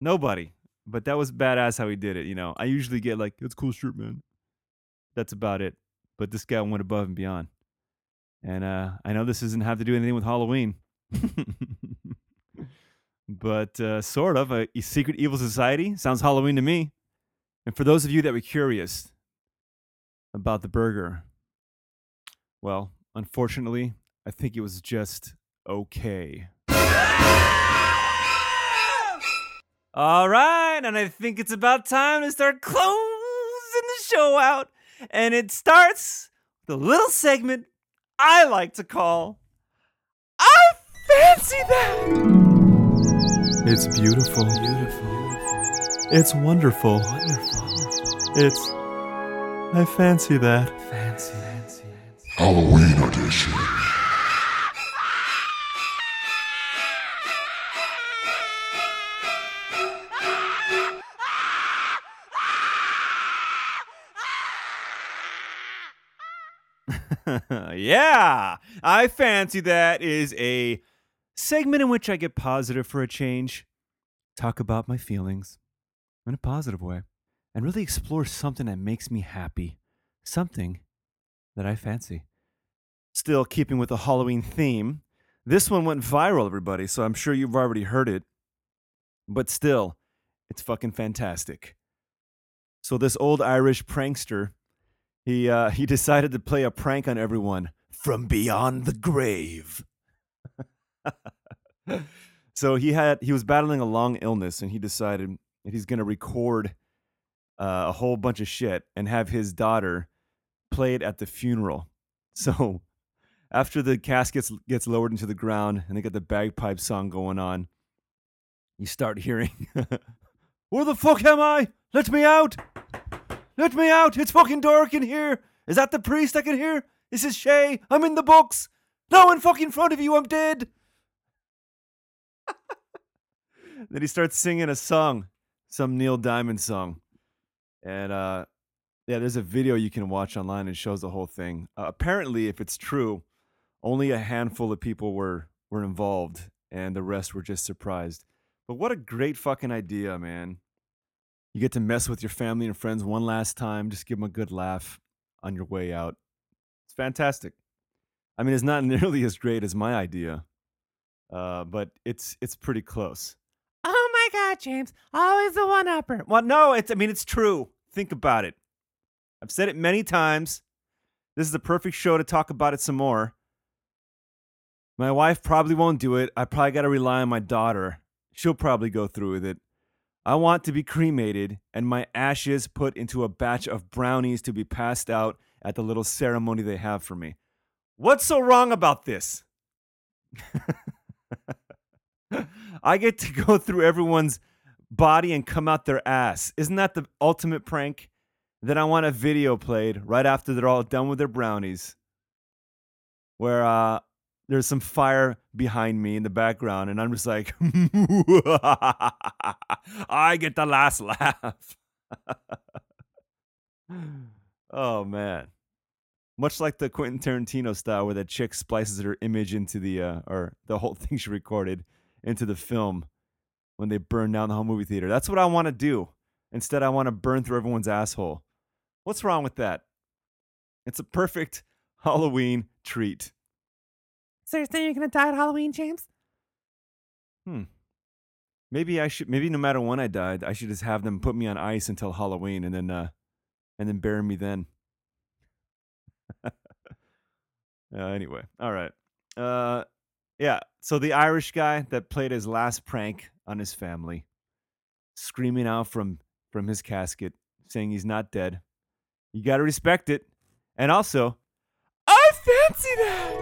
Nobody. But that was badass how he did it. You know, I usually get like, "It's cool shirt, man." That's about it. But this guy went above and beyond. And uh, I know this doesn't have to do anything with Halloween. [LAUGHS] but uh, sort of a, a secret evil society sounds Halloween to me. And for those of you that were curious about the burger, well, unfortunately, I think it was just okay. All right, and I think it's about time to start closing the show out. And it starts with a little segment I like to call I Fancy That! It's beautiful. Beautiful. It's wonderful. Wonderful. It's. I fancy that. Fancy. Fancy. Halloween edition. [LAUGHS] yeah, I fancy that is a segment in which I get positive for a change, talk about my feelings in a positive way, and really explore something that makes me happy, something that I fancy. Still keeping with the Halloween theme, this one went viral, everybody, so I'm sure you've already heard it, but still, it's fucking fantastic. So this old Irish prankster he uh, [LAUGHS] he decided to play a prank on everyone from beyond the grave. [LAUGHS] so he had he was battling a long illness, and he decided that he's going to record uh, a whole bunch of shit and have his daughter play it at the funeral. [LAUGHS] So after the casket gets lowered into the ground and they got the bagpipe song going on, you start hearing, [LAUGHS] "Where the fuck am I? Let me out!" Let me out! It's fucking dark in here! Is that the priest I can hear? This is Shay! I'm in the books! No, in fucking front of you, I'm dead! [LAUGHS] then he starts singing a song, some Neil Diamond song. And uh yeah, there's a video you can watch online and shows the whole thing. Uh, apparently, if it's true, only a handful of people were were involved and the rest were just surprised. But what a great fucking idea, man. You get to mess with your family and friends one last time. Just give them a good laugh on your way out. It's fantastic. I mean, it's not [LAUGHS] nearly as great as my idea, uh, but it's it's pretty close. Oh my God, James! Always the one upper. Well, no, it's I mean it's true. Think about it. I've said it many times. This is the perfect show to talk about it some more. My wife probably won't do it. I probably got to rely on my daughter. She'll probably go through with it. I want to be cremated and my ashes put into a batch of brownies to be passed out at the little ceremony they have for me. What's so wrong about this? [LAUGHS] I get to go through everyone's body and come out their ass. Isn't that the ultimate prank? Then I want a video played right after they're all done with their brownies where uh, there's some fire behind me in the background, and I'm just like, [LAUGHS] I get the last laugh. [LAUGHS] oh man. Much like the Quentin Tarantino style where that chick splices her image into the uh, or the whole [LAUGHS] thing she recorded into the film when they burn down the whole movie theater. That's what I want to do. Instead, I want to burn through everyone's asshole. What's wrong with that? It's a perfect [LAUGHS] Halloween treat. So you're saying you're gonna die at Halloween, James? Hmm. Maybe I should. Maybe no matter when I died, I should just have them put me on ice until Halloween, and then, uh, and then bury me then. [LAUGHS] uh, anyway, all right. Uh, yeah. So the Irish guy that played his last prank on his family, screaming out from from his casket, saying he's not dead. You got to respect it, and also, I fancy that.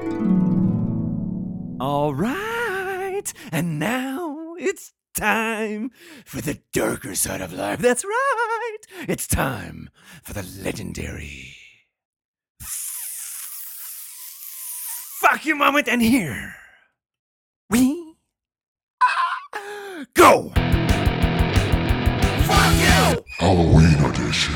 All right, and now it's time for the darker side of life. That's right. It's time for the legendary fuck you moment. And here we go. Fuck you. Halloween edition.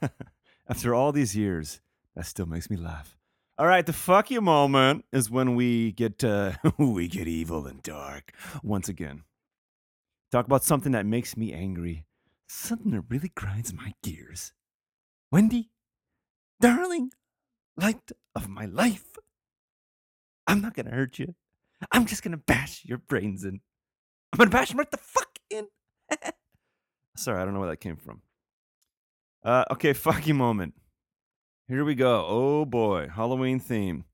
[LAUGHS] After all these years, that still makes me laugh. All right, the fuck you moment is when we get uh, [LAUGHS] we get evil and dark once again. Talk about something that makes me angry, something that really grinds my gears. Wendy, Darling, light of my life. I'm not gonna hurt you. I'm just gonna bash your brains in. I'm gonna bash them right the fuck in. [LAUGHS] Sorry, I don't know where that came from. Uh, okay, [LAUGHS] fuck you moment. Here we go. Oh boy, Halloween theme.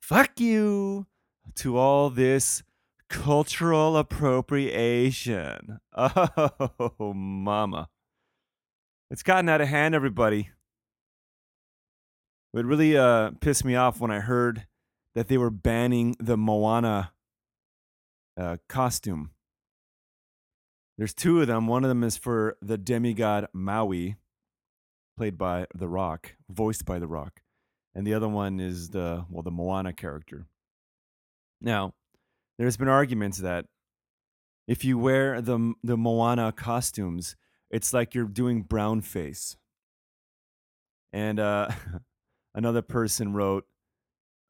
Fuck you to all this cultural appropriation. [LAUGHS] Oh, mama. It's gotten out of hand, everybody. It really uh, pissed me off when I heard that they were banning the Moana uh, costume. There's two of them. One of them is for the demigod Maui, played by The Rock, voiced by The Rock, and the other one is the well the Moana character. Now, there's been arguments that if you wear the the Moana costumes, it's like you're doing brown face. And uh, [LAUGHS] another person wrote,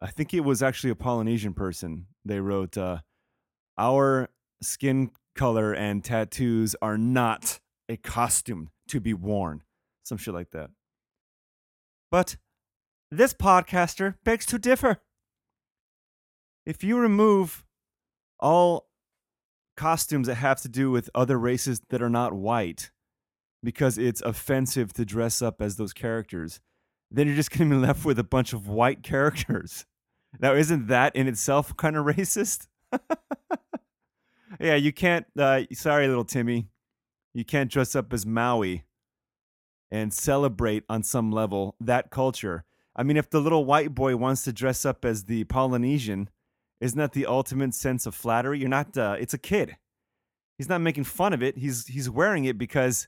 I think it was actually a Polynesian person. They wrote, uh, "Our skin color and tattoos are not a costume to be worn." Some shit like that. But this podcaster begs to differ. If you remove all costumes that have to do with other races that are not white because it's offensive to dress up as those characters, then you're just going to be left with a bunch of white characters. Now, isn't that in itself kind of racist? [LAUGHS] yeah, you can't. Uh, sorry, little Timmy. You can't dress up as Maui and celebrate on some level that culture. I mean, if the little white boy wants to dress up as the Polynesian, isn't that the ultimate sense of flattery? You're not. Uh, it's a kid. He's not making fun of it. He's he's wearing it because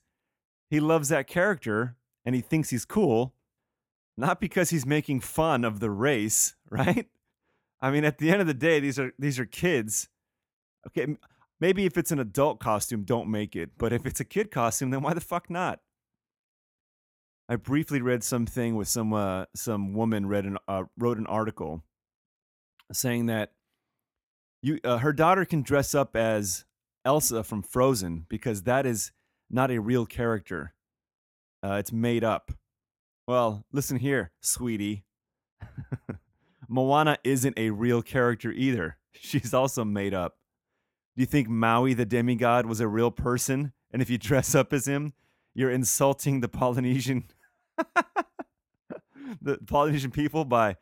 he loves that character and he thinks he's cool, not because he's making fun of the race, [LAUGHS] right? I mean, at the end of the day, these are these are kids. Okay, maybe if it's an adult costume, don't make it. But if it's a kid costume, then why the fuck not? I briefly read something with some uh, some woman read an uh, wrote an article saying that you uh, her daughter can dress up as Elsa from Frozen because that is not a real character. Uh, it's made up. Well, listen here, sweetie. [LAUGHS] Moana isn't a real character either. [LAUGHS] She's also made up. Do you think Maui the demigod was a real person? And if you dress up as him, you're insulting the Polynesian [LAUGHS] the Polynesian people by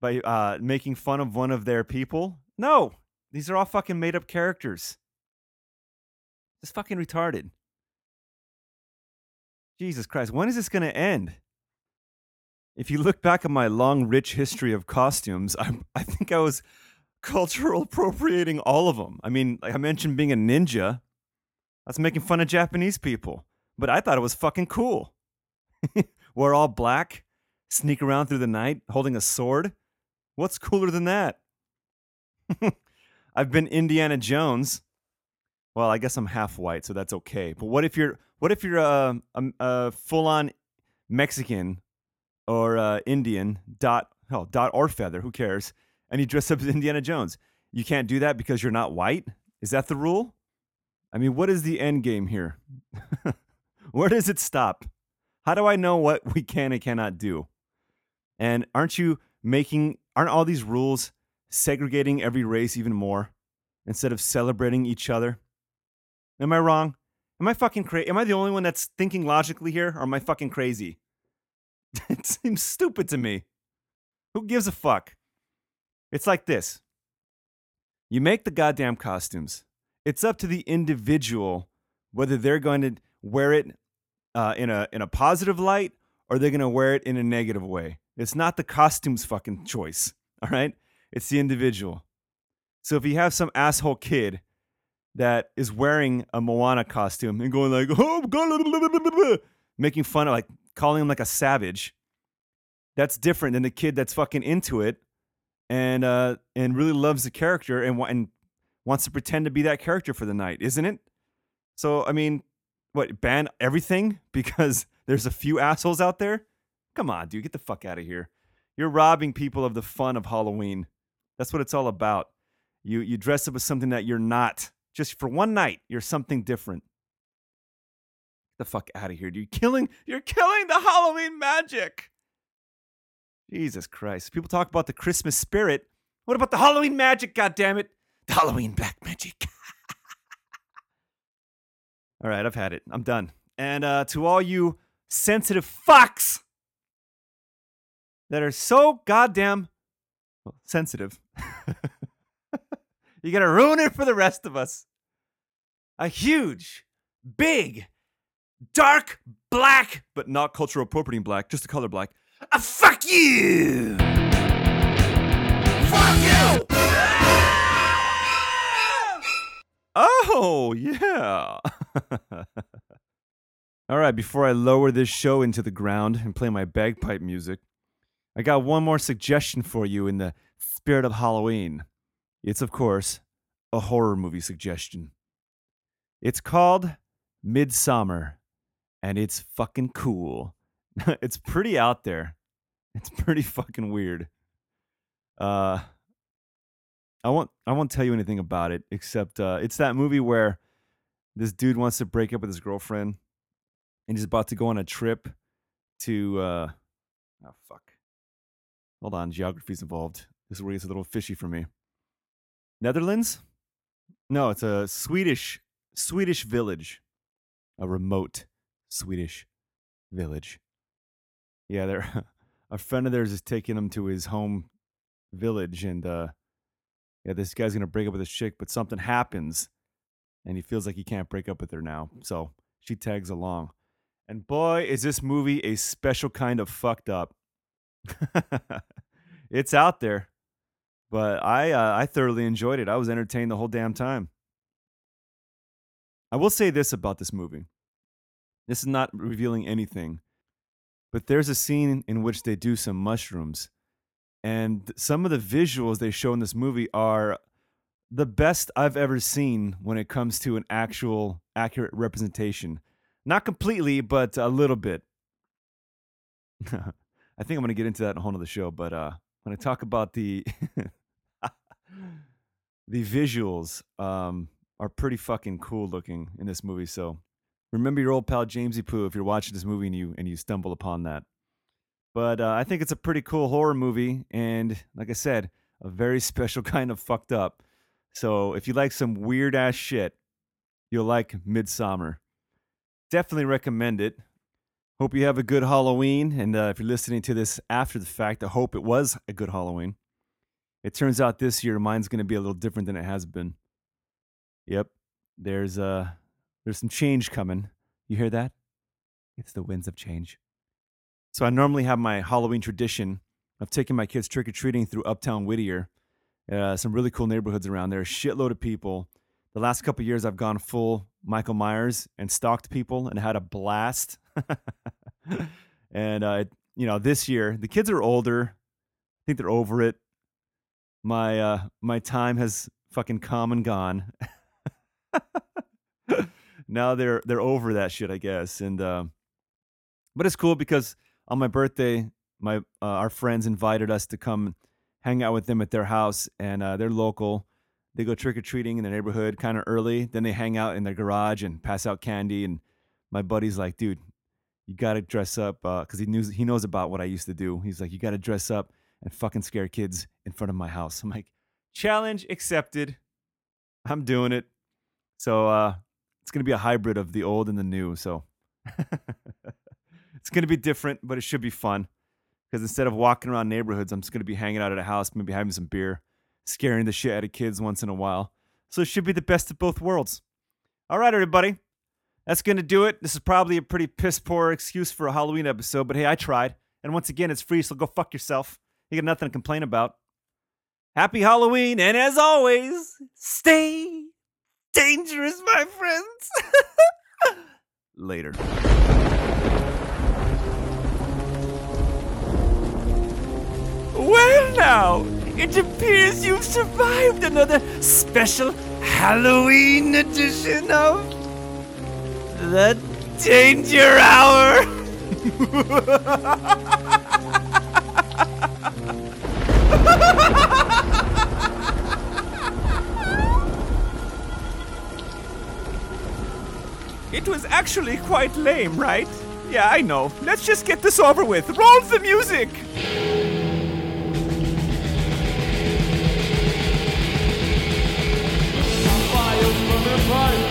by uh, making fun of one of their people? No, these are all fucking made up characters. It's fucking retarded. Jesus Christ, when is this going to end? If you look back at my long, rich history of costumes, [LAUGHS] I, I think I was cultural appropriating all of them. I mean, like I mentioned being a ninja. That's making fun of Japanese people. But I thought it was fucking cool. [LAUGHS] We're all black, sneak around through the night holding a sword. What's cooler than that? [LAUGHS] I've been Indiana Jones. Well, I guess I'm half white, so that's okay. But what if you're what if you're a, a, a full on Mexican or uh, Indian dot hell dot or feather? Who cares? And you dress up as Indiana Jones. You can't do that because you're not white. Is that the rule? I mean, what is the end game here? [LAUGHS] Where does it stop? How do I know what we can and cannot do? And aren't you making, aren't all these rules segregating every race even more instead of celebrating each other? Am I wrong? Am I fucking crazy? Am I the only one that's thinking logically here or am I fucking crazy? [LAUGHS] it seems stupid to me. Who gives a fuck? It's like this you make the goddamn costumes, it's up to the individual whether they're going to wear it uh, in a in a positive light or they're going to wear it in a negative way. It's not the costume's fucking choice. All right, it's the individual. So if you have some asshole kid that is wearing a Moana costume and going like, oh, God, making fun of like calling him like a savage, that's different than the kid that's fucking into it and uh and really loves the character and and wants to pretend to be that character for the night, isn't it? So I mean, what ban everything [LAUGHS] because there's a few assholes out there? Come on, dude, get the fuck out of here. You're robbing people of the fun of Halloween. That's what it's all about. You you dress up as something that you're not. Just for one night, you're something different. Get the fuck out of here, You're Killing you're killing the Halloween magic. Jesus Christ. People talk about the Christmas spirit. What about the Halloween magic, God damn it? The Halloween black magic. [LAUGHS] all right, I've had it. I'm done. And uh, to all you sensitive fucks that are so goddamn well, sensitive, [LAUGHS] you gotta ruin it for the rest of us. A huge, big, dark black, but not cultural appropriating black, just the color black. A fuck you! Fuck you! Oh, yeah. [LAUGHS] All right, before I lower this show into the ground and play my bagpipe music, I got one more suggestion for you in the spirit of Halloween. It's, of course, a horror movie suggestion. It's called Midsommar, and it's fucking cool. [LAUGHS] it's pretty out there. It's pretty fucking weird. Uh, I won't. I won't tell you anything about it except uh, it's that movie where this dude wants to break up with his girlfriend, and he's about to go on a trip to. Uh, oh fuck! Hold on, geography's involved. This is where it gets a little fishy for me. Netherlands? No, it's a Swedish Swedish village, a remote Swedish village. Yeah, they're [LAUGHS] a friend of theirs is taking him to his home village, and uh, yeah, this guy's gonna break up with his chick, but something happens, and he feels like he can't break up with her now. So she tags along, and boy, is this movie a special kind of fucked up. [LAUGHS] it's out there, but I uh, I thoroughly enjoyed it. I was entertained the whole damn time. I will say this about this movie. This is not revealing anything, but there's a scene in which they do some mushrooms, and some of the visuals they show in this movie are the best I've ever seen when it comes to an actual accurate representation. Not completely, but a little bit. [LAUGHS] I think I'm going to get into that in a whole other show, but uh, when I talk about the [LAUGHS] the visuals um, are pretty fucking cool looking in this movie. So remember your old pal Jamesy Poo if you're watching this movie and you and you stumble upon that. But uh, I think it's a pretty cool horror movie, and like I said, a very [LAUGHS] special kind of fucked up. So if you like some weird ass shit, you'll like Midsommar. Definitely recommend it. Hope you have a good Halloween. And uh, if you're listening to this after the fact, I hope it was a good Halloween. It turns out this year mine's going to be a little different than it has been. Yep, there's uh, there's some change coming. You hear that? It's the winds of change. So I normally have my Halloween tradition of taking my kids trick or treating through Uptown Whittier. Uh, some really cool neighborhoods around there. A shitload of people. The last couple years, I've gone full Michael Myers and stalked people and had a blast. [LAUGHS] [LAUGHS] and uh, you know, this year the kids are older. I think they're over it. My uh, my time has fucking come and gone. [LAUGHS] now they're they're over that shit, I guess. And uh, but it's cool because on my birthday, my uh, our friends invited us to come hang out with them at their house, and uh, they're local. They go trick or treating in the neighborhood kind of early. Then they hang out in their garage and pass out candy. And my buddy's like, "Dude, you got to dress up because he knows he knows about what I used to do. He's like, you got to dress up and fucking scare kids in front of my house. I'm like, challenge accepted. I'm doing it. So uh, it's gonna be a hybrid of the old and the new. So it's gonna be different, but it should be fun. Because instead of walking around neighborhoods, I'm just gonna be hanging out at a house, maybe having some beer, scaring the shit out of kids once in a while. So it should be the best of both worlds. All right, everybody. That's going to do it. This is probably a pretty piss poor excuse for a Halloween episode, but hey, I tried. And once again, it's free, so go fuck yourself. You got nothing to complain about. Happy Halloween, and as always, stay dangerous, my friends. [LAUGHS] Later. Well, now, it appears you've survived another special Halloween edition of the Danger Hour. [LAUGHS] It was actually quite lame, right? Yeah, I know. Let's just get this over with. Roll the music! What